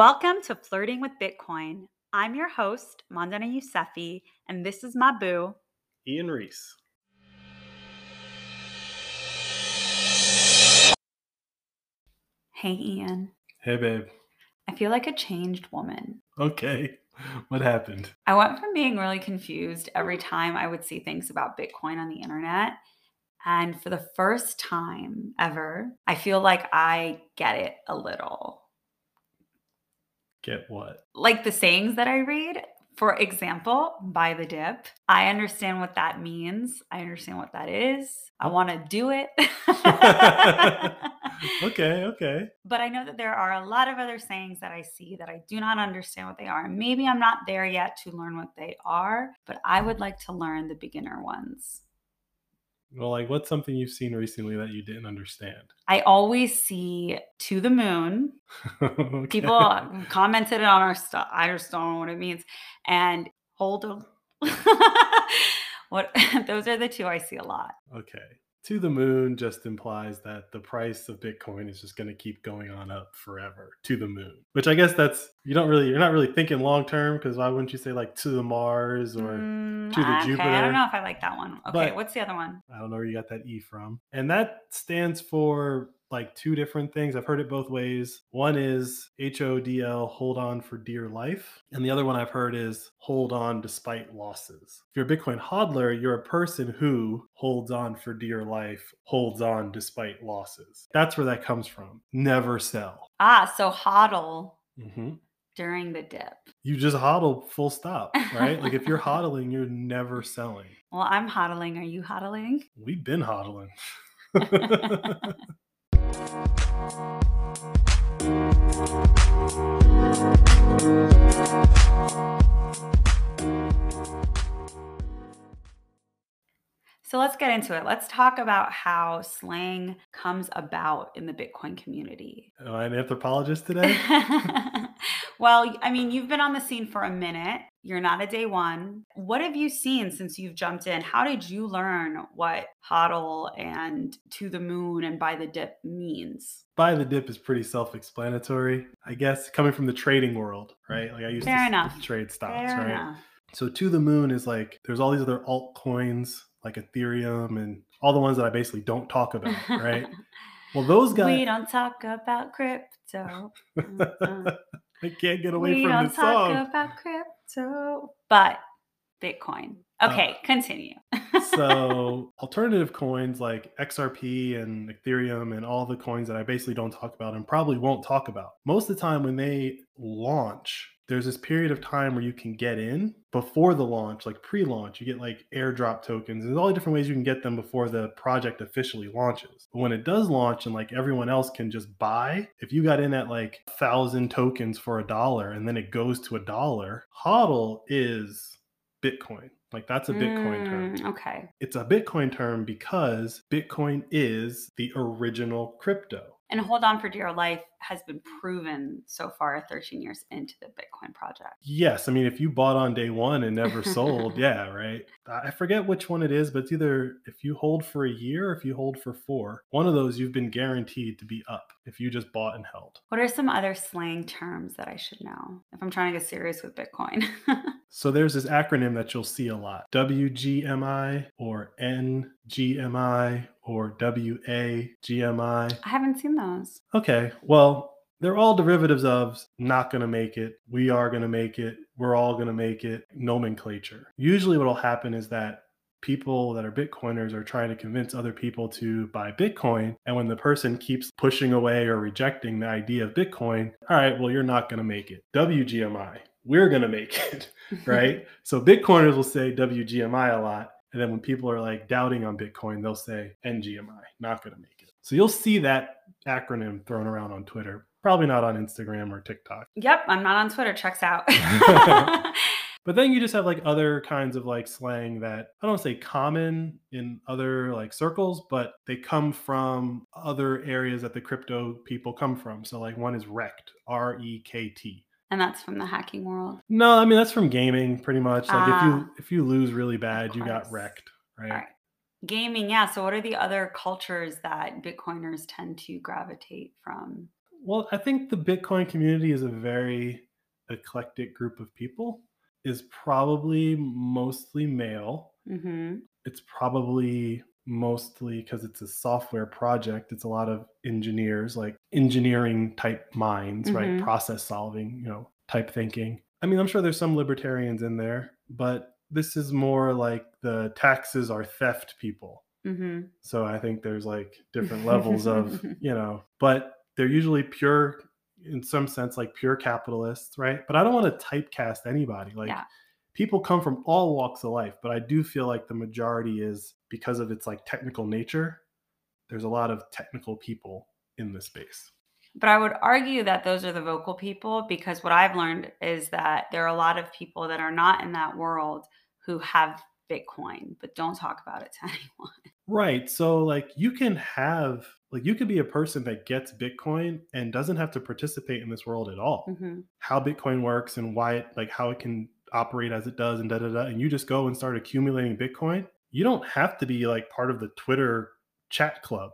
Welcome to Flirting with Bitcoin. I'm your host, Mandana Yousefi, and this is my boo. Ian Reese. Hey, Ian. Hey, babe. I feel like a changed woman. Okay. What happened? I went from being really confused every time I would see things about Bitcoin on the internet. And for the first time ever, I feel like I get it a little. Get what? Like the sayings that I read, for example, buy the dip. I understand what that means. I understand what that is. I want to do it. Okay, okay. But I know that there are a lot of other sayings that I see that I do not understand what they are. Maybe I'm not there yet to learn what they are, but I would like to learn the beginner ones. Well, like, what's something you've seen recently that you didn't understand? I always see to the moon. Okay. People commented on our stuff. I just don't know what it means. And hold on. what those are the two I see a lot. Okay. To the moon just implies that the price of Bitcoin is just going to keep going on up forever to the moon. Which I guess that's you don't really you're not really thinking long term because why wouldn't you say like to the Mars or Mm, to the Jupiter? okay, I don't know if I like that one. Okay, But- what's the other one? I don't know where you got that E from. And that stands for like two different things. I've heard it both ways. One is H O D L, hold on for dear life. And the other one I've heard is hold on despite losses. If you're a Bitcoin hodler, you're a person who holds on for dear life, holds on despite losses. That's where that comes from. Never sell. Ah, so hodl hmm during the dip. You just hodl full stop, right? like if you're hodling, you're never selling. Well, I'm hodling. Are you hodling? We've been hodling. So let's get into it. Let's talk about how slang comes about in the Bitcoin community. Am I an anthropologist today? well, I mean, you've been on the scene for a minute. You're not a day one. What have you seen since you've jumped in? How did you learn what hodl and to the moon and by the dip means? Buy the dip is pretty self-explanatory, I guess, coming from the trading world, right? Like I used Fair to enough. trade stocks, Fair right? enough. So to the moon is like there's all these other altcoins like Ethereum and all the ones that I basically don't talk about, right? well, those guys. we don't talk about crypto. I can't get away from that. we from don't this talk song. about crypto, but Bitcoin. Uh, okay, continue. so alternative coins like XRP and Ethereum and all the coins that I basically don't talk about and probably won't talk about. Most of the time when they launch, there's this period of time where you can get in before the launch, like pre-launch. You get like airdrop tokens. There's all the different ways you can get them before the project officially launches. But when it does launch and like everyone else can just buy, if you got in at like a thousand tokens for a dollar and then it goes to a dollar, HODL is Bitcoin. Like that's a Bitcoin term Mm, Okay. it's a Bitcoin term because Bitcoin is the original crypto. And hold on for dear life has been proven so far 13 years into the Bitcoin project. Yes, I mean if you bought on day 1 and never sold, yeah, right. I forget which one it is, but it's either if you hold for a year or if you hold for 4. One of those you've been guaranteed to be up if you just bought and held. What are some other slang terms that I should know if I'm trying to get serious with Bitcoin? So there's this acronym that you'll see a lot. WGMI or NGMI or WAGMI. I haven't seen those. Okay, well, they're all derivatives of not going to make it, we are going to make it, we're all going to make it nomenclature. Usually, what will happen is that people that are Bitcoiners are trying to convince other people to buy Bitcoin. And when the person keeps pushing away or rejecting the idea of Bitcoin, all right, well, you're not going to make it. WGMI, we're going to make it, right? so Bitcoiners will say WGMI a lot. And then when people are like doubting on Bitcoin, they'll say NGMI, not going to make it. So you'll see that acronym thrown around on Twitter, probably not on Instagram or TikTok. Yep, I'm not on Twitter. Checks out. But then you just have like other kinds of like slang that I don't say common in other like circles, but they come from other areas that the crypto people come from. So like one is wrecked, R E K T. and that's from the hacking world. No, I mean that's from gaming pretty much. Like if Ah. you if you lose really bad, you got wrecked, right? Right. Gaming, yeah. So, what are the other cultures that Bitcoiners tend to gravitate from? Well, I think the Bitcoin community is a very eclectic group of people. Is probably mostly male. Mm-hmm. It's probably mostly because it's a software project. It's a lot of engineers, like engineering type minds, right? Mhm. Process solving, you know, type thinking. I mean, I'm sure there's some libertarians in there, but this is more like the taxes are theft people. Mm-hmm. So I think there's like different levels of, you know, but they're usually pure, in some sense, like pure capitalists, right? But I don't want to typecast anybody. Like Yeah. people come from all walks of life, but I do feel like the majority is because of its like technical nature. There's a lot of technical people in this space. But I would argue that those are the vocal people because what I've learned is that there are a lot of people that are not in that world who have Bitcoin, but don't talk about it to anyone. Right. So like you can have like you could be a person that gets Bitcoin and doesn't have to participate in this world at all. Mhm. How Bitcoin works and why it like how it can operate as it does and da da da and you just go and start accumulating Bitcoin. You don't have to be like part of the Twitter chat club.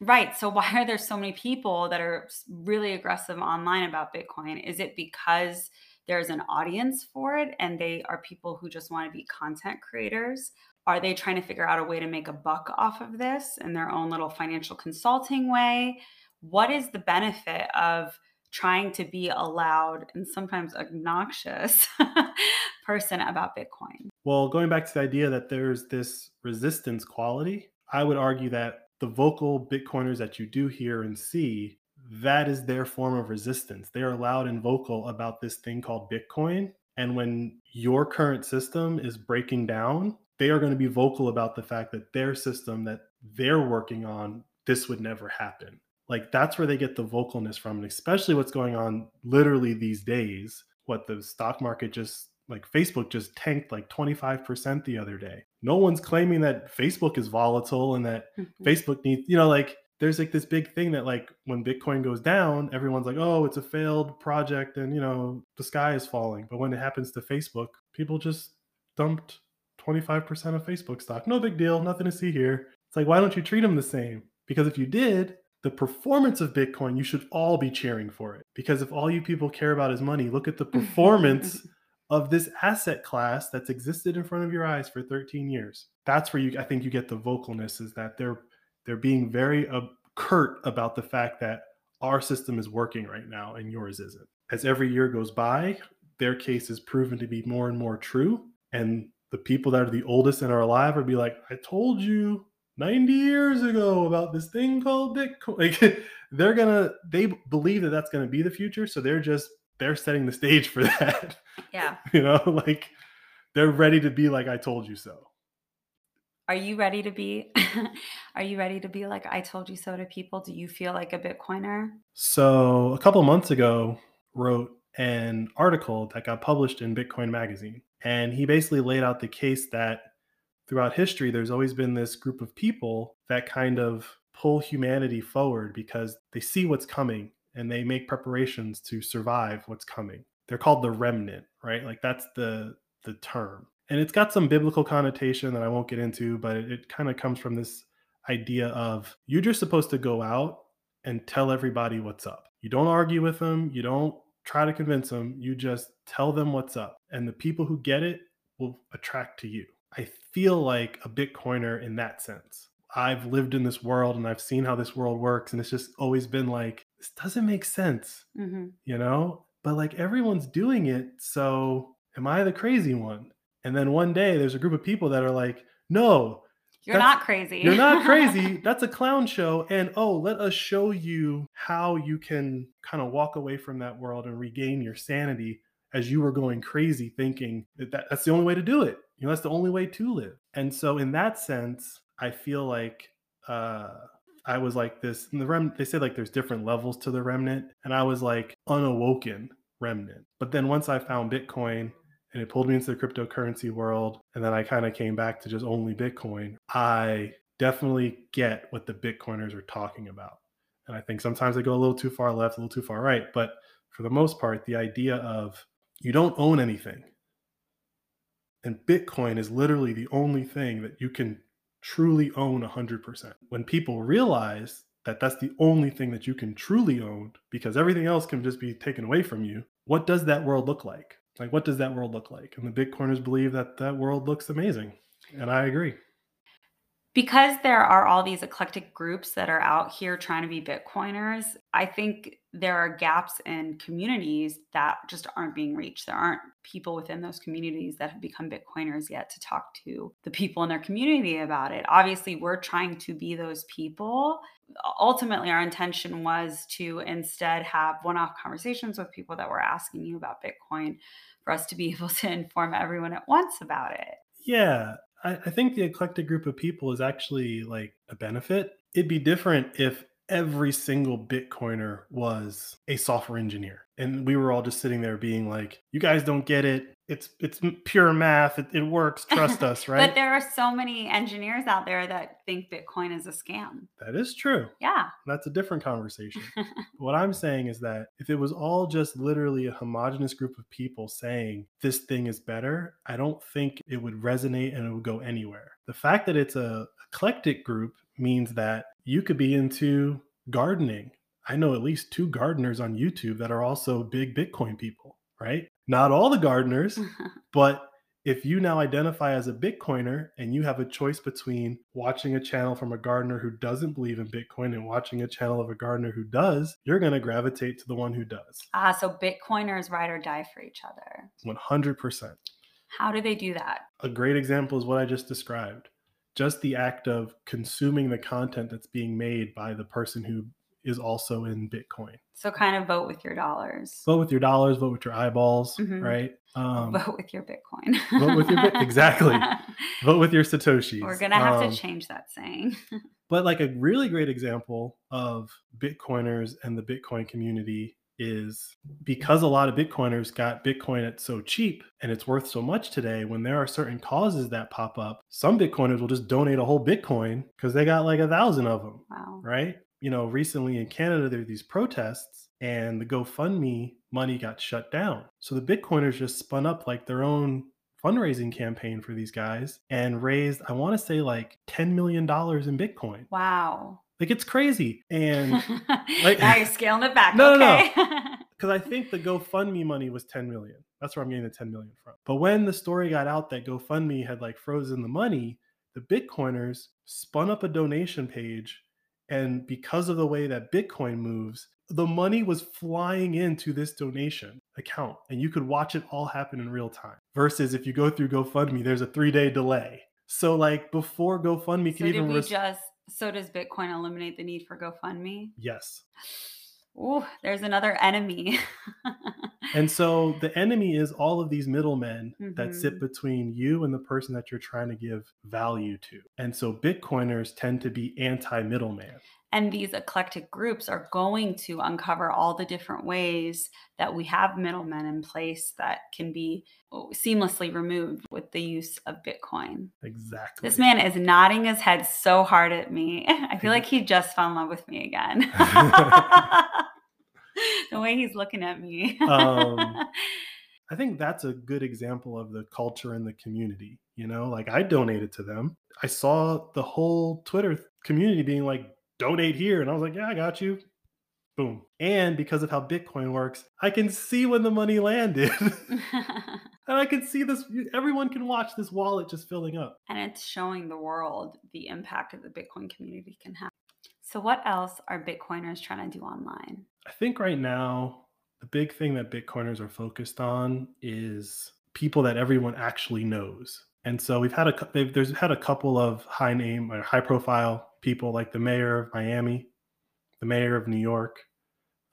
Right. So why are there so many people that are really aggressive online about Bitcoin? Is it because there's an audience for it and they are people who just want to be content creators? Are they trying to figure out a way to make a buck off of this in their own little financial consulting way? What is the benefit of trying to be a loud and sometimes obnoxious person about Bitcoin? Well, going back to the idea that there's this resistance quality, I would argue that the vocal Bitcoiners that you do hear and see, that is their form of resistance. They are loud and vocal about this thing called Bitcoin. And when your current system is breaking down, they are going to be vocal about the fact that their system that they're working on, this would never happen. Like that's where they get the vocalness from, and especially what's going on literally these days. What the stock market just like Facebook just tanked like 25% the other day. No one's claiming that Facebook is volatile and that Mhm. Facebook needs, you know, like there's like this big thing that like when Bitcoin goes down, everyone's like, oh, it's a failed project and you know, the sky is falling. But when it happens to Facebook, people just dumped 25% of Facebook stock. No big deal, nothing to see here. It's like, why don't you treat them the same? Because if you did, the performance of Bitcoin, you should all be cheering for it. Because if all you people care about is money, look at the performance of this asset class that's existed in front of your eyes for 13 years. That's where you I think you get the vocalness is that they're they're being very uh, curt about the fact that our system is working right now and yours isn't. As every year goes by, their case is proven to be more and more true and the people that are the oldest and are alive would be like, I told you 90 years ago about this thing called Bitcoin. Like they're gonna, they believe that that's gonna be the future. So they're just, they're setting the stage for that. Yeah. you know, like they're ready to be like, I told you so. Are you ready to be are you ready to be like I told you so to people? Do you feel like a Bitcoiner? So a couple months ago, wrote an article that got published in Bitcoin Magazine, and he basically laid out the case that throughout history, there's always been this group of people that kind of pull humanity forward because they see what's coming and they make preparations to survive what's coming. They're called the remnant, right? Like that's the the term. And it's got some biblical connotation that I won't get into, but it, it kind of comes from this idea of you're just supposed to go out and tell everybody what's up. You don't argue with them, you don't try to convince them, you just tell them what's up. And the people who get it will attract to you. I feel like a Bitcoiner in that sense. I've lived in this world and I've seen how this world works, and it's just always been like, this doesn't make sense, hmm you know? But like everyone's doing it, so am I the crazy one? And then one day there's a group of people that are like, no, You're That's- not crazy. you're not crazy. That's a clown show. And oh, let us show you how you can kind of walk away from that world and regain your sanity as you were going crazy thinking that, that that's the only way to do it. You know, that's the only way to live. And so in that sense, I feel like uh I was like this in the rem they say like there's different levels to the remnant and I was like unawoken remnant. But then once I found Bitcoin and it pulled me into the cryptocurrency world and then i kind of came back to just only bitcoin i definitely get what the bitcoiners are talking about and i think sometimes they go a little too far left a little too far right but for the most part the idea of you don't own anything and bitcoin is literally the only thing that you can truly own 100% when people realize that that's the only thing that you can truly own because everything else can just be taken away from you, what does that world look like? Like, what does that world look like? And the Bitcoiners believe that that world looks amazing. And I agree. Because there are all these eclectic groups that are out here trying to be Bitcoiners, I think there are gaps in communities that just aren't being reached. There aren't people within those communities that have become Bitcoiners yet to talk to the people in their community about it. Obviously, we're trying to be those people. Ultimately, our intention was to instead have one off conversations with people that were asking you about Bitcoin for us to be able to inform everyone at once about it. Yeah. I, I think the eclectic group of people is actually like a benefit. It'd be different if every single Bitcoiner was a software engineer. And we were all just sitting there being like, you guys don't get it. It's it's pure math. It, it works. Trust us, right? but there are so many engineers out there that think Bitcoin is a scam. That is true. Yeah. That's a different conversation. what I'm saying is that if it was all just literally a homogenous group of people saying this thing is better, I don't think it would resonate and it would go anywhere. The fact that it's a eclectic group means that you could be into gardening. I know at least two gardeners on YouTube that are also big Bitcoin people, right? Not all the gardeners, but if you now identify as a Bitcoiner and you have a choice between watching a channel from a gardener who doesn't believe in Bitcoin and watching a channel of a gardener who does, you're going to gravitate to the one who does. Ah, so Bitcoiners ride or die for each other. 100%. How do they do that? A great example is what I just described just the act of consuming the content that's being made by the person who is also in Bitcoin. So kind of vote with your dollars. Vote with your dollars, vote with your eyeballs, mm-hmm. right? Um, vote with your Bitcoin. vote with your exactly. vote with your satoshis. We're gonna have um, to change that saying. but like a really great example of Bitcoiners and the Bitcoin community is because a lot of Bitcoiners got Bitcoin at so cheap and it's worth so much today, when there are certain causes that pop up, some Bitcoiners will just donate a whole Bitcoin because they got like a thousand of them. Wow. Right? You know, recently in Canada, there were these protests and the GoFundMe money got shut down. So the Bitcoiners just spun up like their own fundraising campaign for these guys and raised, I want to say like $10 million in Bitcoin. Wow. Like it's crazy. And like now you're scaling it back. No, okay. no, no. Because I think the GoFundMe money was 10 million. That's where I'm getting the 10 million from. But when the story got out that GoFundMe had like frozen the money, the Bitcoiners spun up a donation page. And because of the way that Bitcoin moves, the money was flying into this donation account and you could watch it all happen in real time. Versus if you go through GoFundMe, there's a three day delay. So like before GoFundMe so could even we res- just so does Bitcoin eliminate the need for GoFundMe? Yes. Oh, there's another enemy. and so the enemy is all of these middlemen mm-hmm. that sit mm-hmm. between you and the person that you're trying to give value to. And so Bitcoiners tend to be anti middleman. And these eclectic groups are going to uncover all the different ways that we have middlemen in place that can be oh, seamlessly removed with the use of Bitcoin. Exactly. This man is nodding his head so hard at me. I feel like he just fell in love with me again. the way he's looking at me. um, I think that's a good example of the culture and the community. You know, like I donated to them. I saw the whole Twitter community being like, donate here. And I was like, yeah, I got you. Boom. And because of how Bitcoin works, I can see when the money landed. and I can see this, everyone can watch this wallet just filling up. And it's showing the world the impact that the Bitcoin community can have. So, what else are Bitcoiners trying to do online? I think right now, the big thing that Bitcoiners are focused on is people that everyone actually knows. And so we've had a there's had a couple of high name or high profile people like the mayor of Miami, the mayor of New York,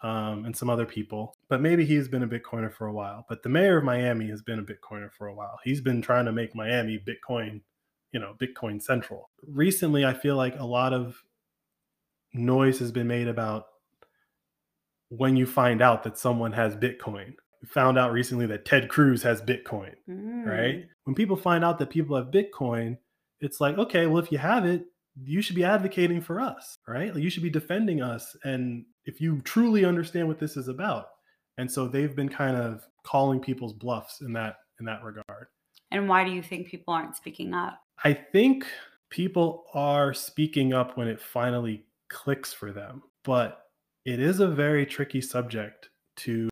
um, and some other people. But maybe he's been a Bitcoiner for a while. But the mayor of Miami has been a Bitcoiner for a while. He's been trying to make Miami Bitcoin, you know, Bitcoin central. Recently, I feel like a lot of noise has been made about when you find out that someone has Bitcoin we found out recently that Ted Cruz has Bitcoin, mm. right? When people find out that people have Bitcoin, it's like, okay, well, if you have it, you should be advocating for us, right? Like you should be defending us. And if you truly understand what this is about. And so they've been kind of calling people's bluffs in that in that regard. And why do you think people aren't speaking up? I think people are speaking up when it finally clicks for them. But it is a very tricky subject to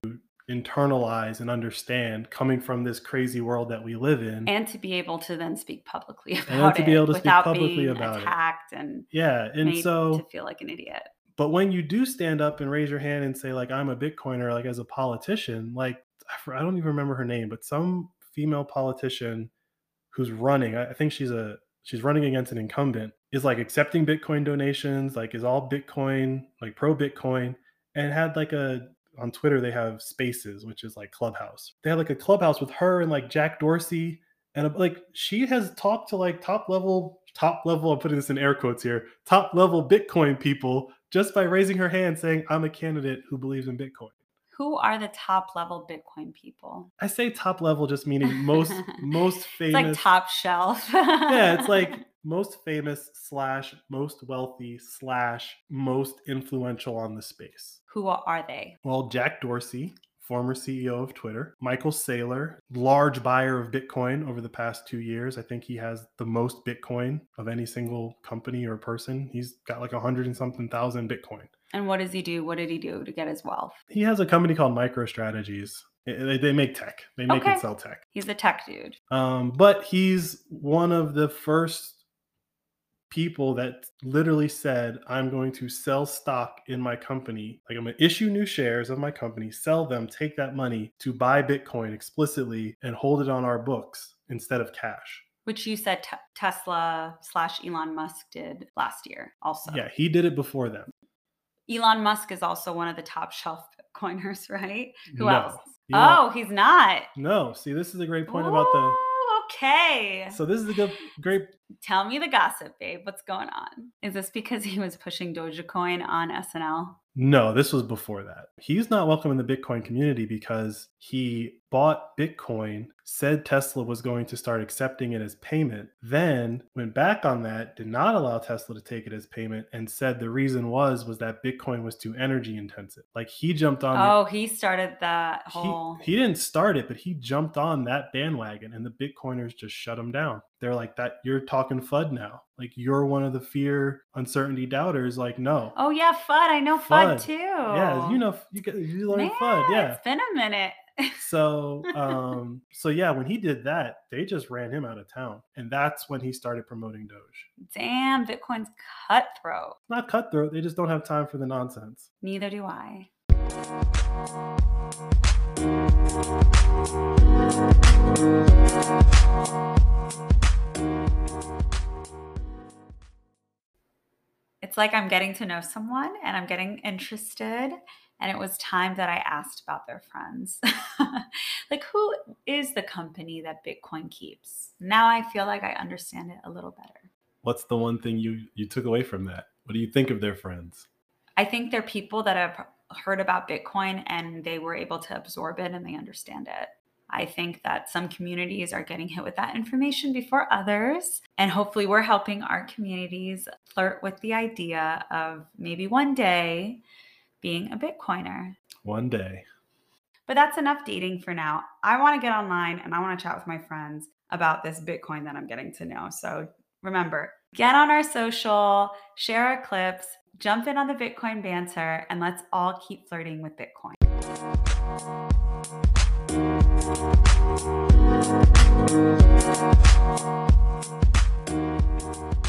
internalize and understand coming from this crazy world that we live in and to be able to then speak publicly about and to be able to it speak without publicly being about attacked and yeah and made so to feel like an idiot but when you do stand up and raise your hand and say like i'm a bitcoiner like as a politician like I don't even remember her name but some female politician who's running I think she's a she's running against an incumbent is like accepting bitcoin donations like is all bitcoin like pro bitcoin and had like a on twitter they have spaces which is like clubhouse. They had like a clubhouse with her and like jack dorsey and like she has talked to like top level top level i'm putting this in air quotes here top level bitcoin people just by raising her hand saying i'm a candidate who believes in bitcoin. Who are the top level bitcoin people? I say top level just meaning most most it's famous like top shelf. Yeah it's like most famous slash most wealthy slash most influential on the space. Who are they? Well jack dorsey former ceo of twitter michael saylor large buyer of bitcoin over the past two years. I think he has the most bitcoin of any single company or person. He's got like a hundred and something thousand bitcoin. And what does he do? What did he do to get his wealth? He has a company called microstrategies. They, they make tech. They make Okay. and sell tech. He's a tech dude. Um, but he's one of the first people that literally said, I'm going to sell stock in my company. Like, I'm going to issue new shares of my company, sell them, take that money to buy Bitcoin explicitly and hold it on our books instead of cash. which you said te- tesla slash elon musk did last year also Yeah, he did it before them. elon musk is also one of the top shelf bitcoiners right who no. else Elon- oh he's not no. See, this is a great point about the. Okay So, this is a good, great Tell me the gossip, babe. What's going on? Is this because he was pushing Dogecoin on SNL? No, this was before that. He's not welcome in the Bitcoin community because he bought Bitcoin, said Tesla was going to start accepting it as payment, then went back on that, did not allow Tesla to take it as payment, and said the reason was was that Bitcoin was too energy intensive. Like he jumped on Oh, he started that whole. he, he didn't start it, but he jumped on that bandwagon and the Bitcoiners just shut him down. They're like that you're talking FUD now. Like you're one of the fear, uncertainty doubters. Like, no. oh yeah, FUD. I know FUD, FUD. too. Yeah, you know, you get you learn Man, FUD. Yeah. It's been a minute. So, um, so yeah, when he did that, they just ran him out of town, and that's when he started promoting Doge. Damn, Bitcoin's cutthroat. Not cutthroat; they just don't have time for the nonsense. Neither do I. It's like I'm getting to know someone and I'm getting interested. And it was time that I asked about their friends. like, who is the company that Bitcoin keeps? Now I feel like I understand it a little better. What's the one thing you you took away from that? What do you think of their friends? I think they're people that have heard about Bitcoin and they were able to absorb it and they understand it. I think that some communities are getting hit with that information before others. And hopefully, we're helping our communities flirt with the idea of maybe one day being a Bitcoiner. One day, But that's enough dating for now. I want to get online and I want to chat with my friends about this Bitcoin that I'm getting to know. So remember, get on our social, share our clips, jump in on the Bitcoin banter, and let's all keep flirting with Bitcoin. We'll be right.